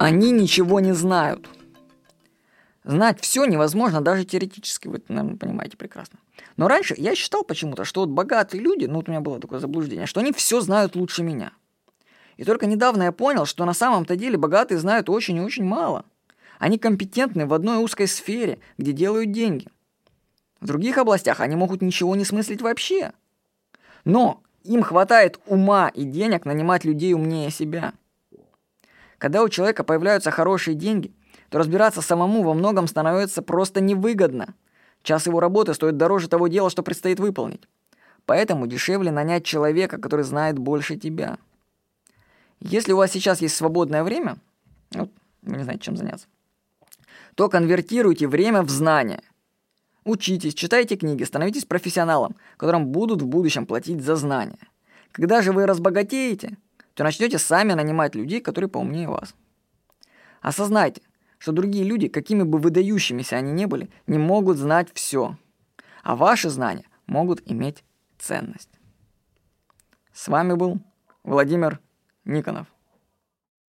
Они ничего не знают. Знать все невозможно даже теоретически, вы наверное, понимаете прекрасно. Но раньше я считал почему-то, что вот богатые люди, ну вот у меня было такое заблуждение, что они все знают лучше меня. И только недавно я понял, что на самом-то деле богатые знают очень и очень мало. Они компетентны в одной узкой сфере, где делают деньги. В других областях они могут ничего не смыслить вообще. Но им хватает ума и денег нанимать людей умнее себя. Когда у человека появляются хорошие деньги, то разбираться самому во многом становится просто невыгодно. Час его работы стоит дороже того дела, что предстоит выполнить. Поэтому дешевле нанять человека, который знает больше тебя. Если у вас сейчас есть свободное время, вот, вы не знаете, чем заняться, то конвертируйте время в знания. Учитесь, читайте книги, становитесь профессионалом, которым будут в будущем платить за знания. Когда же вы разбогатеете, то начнете сами нанимать людей, которые поумнее вас. Осознайте, что другие люди, какими бы выдающимися они ни были, не могут знать все, а ваши знания могут иметь ценность. С вами был Владимир Никонов.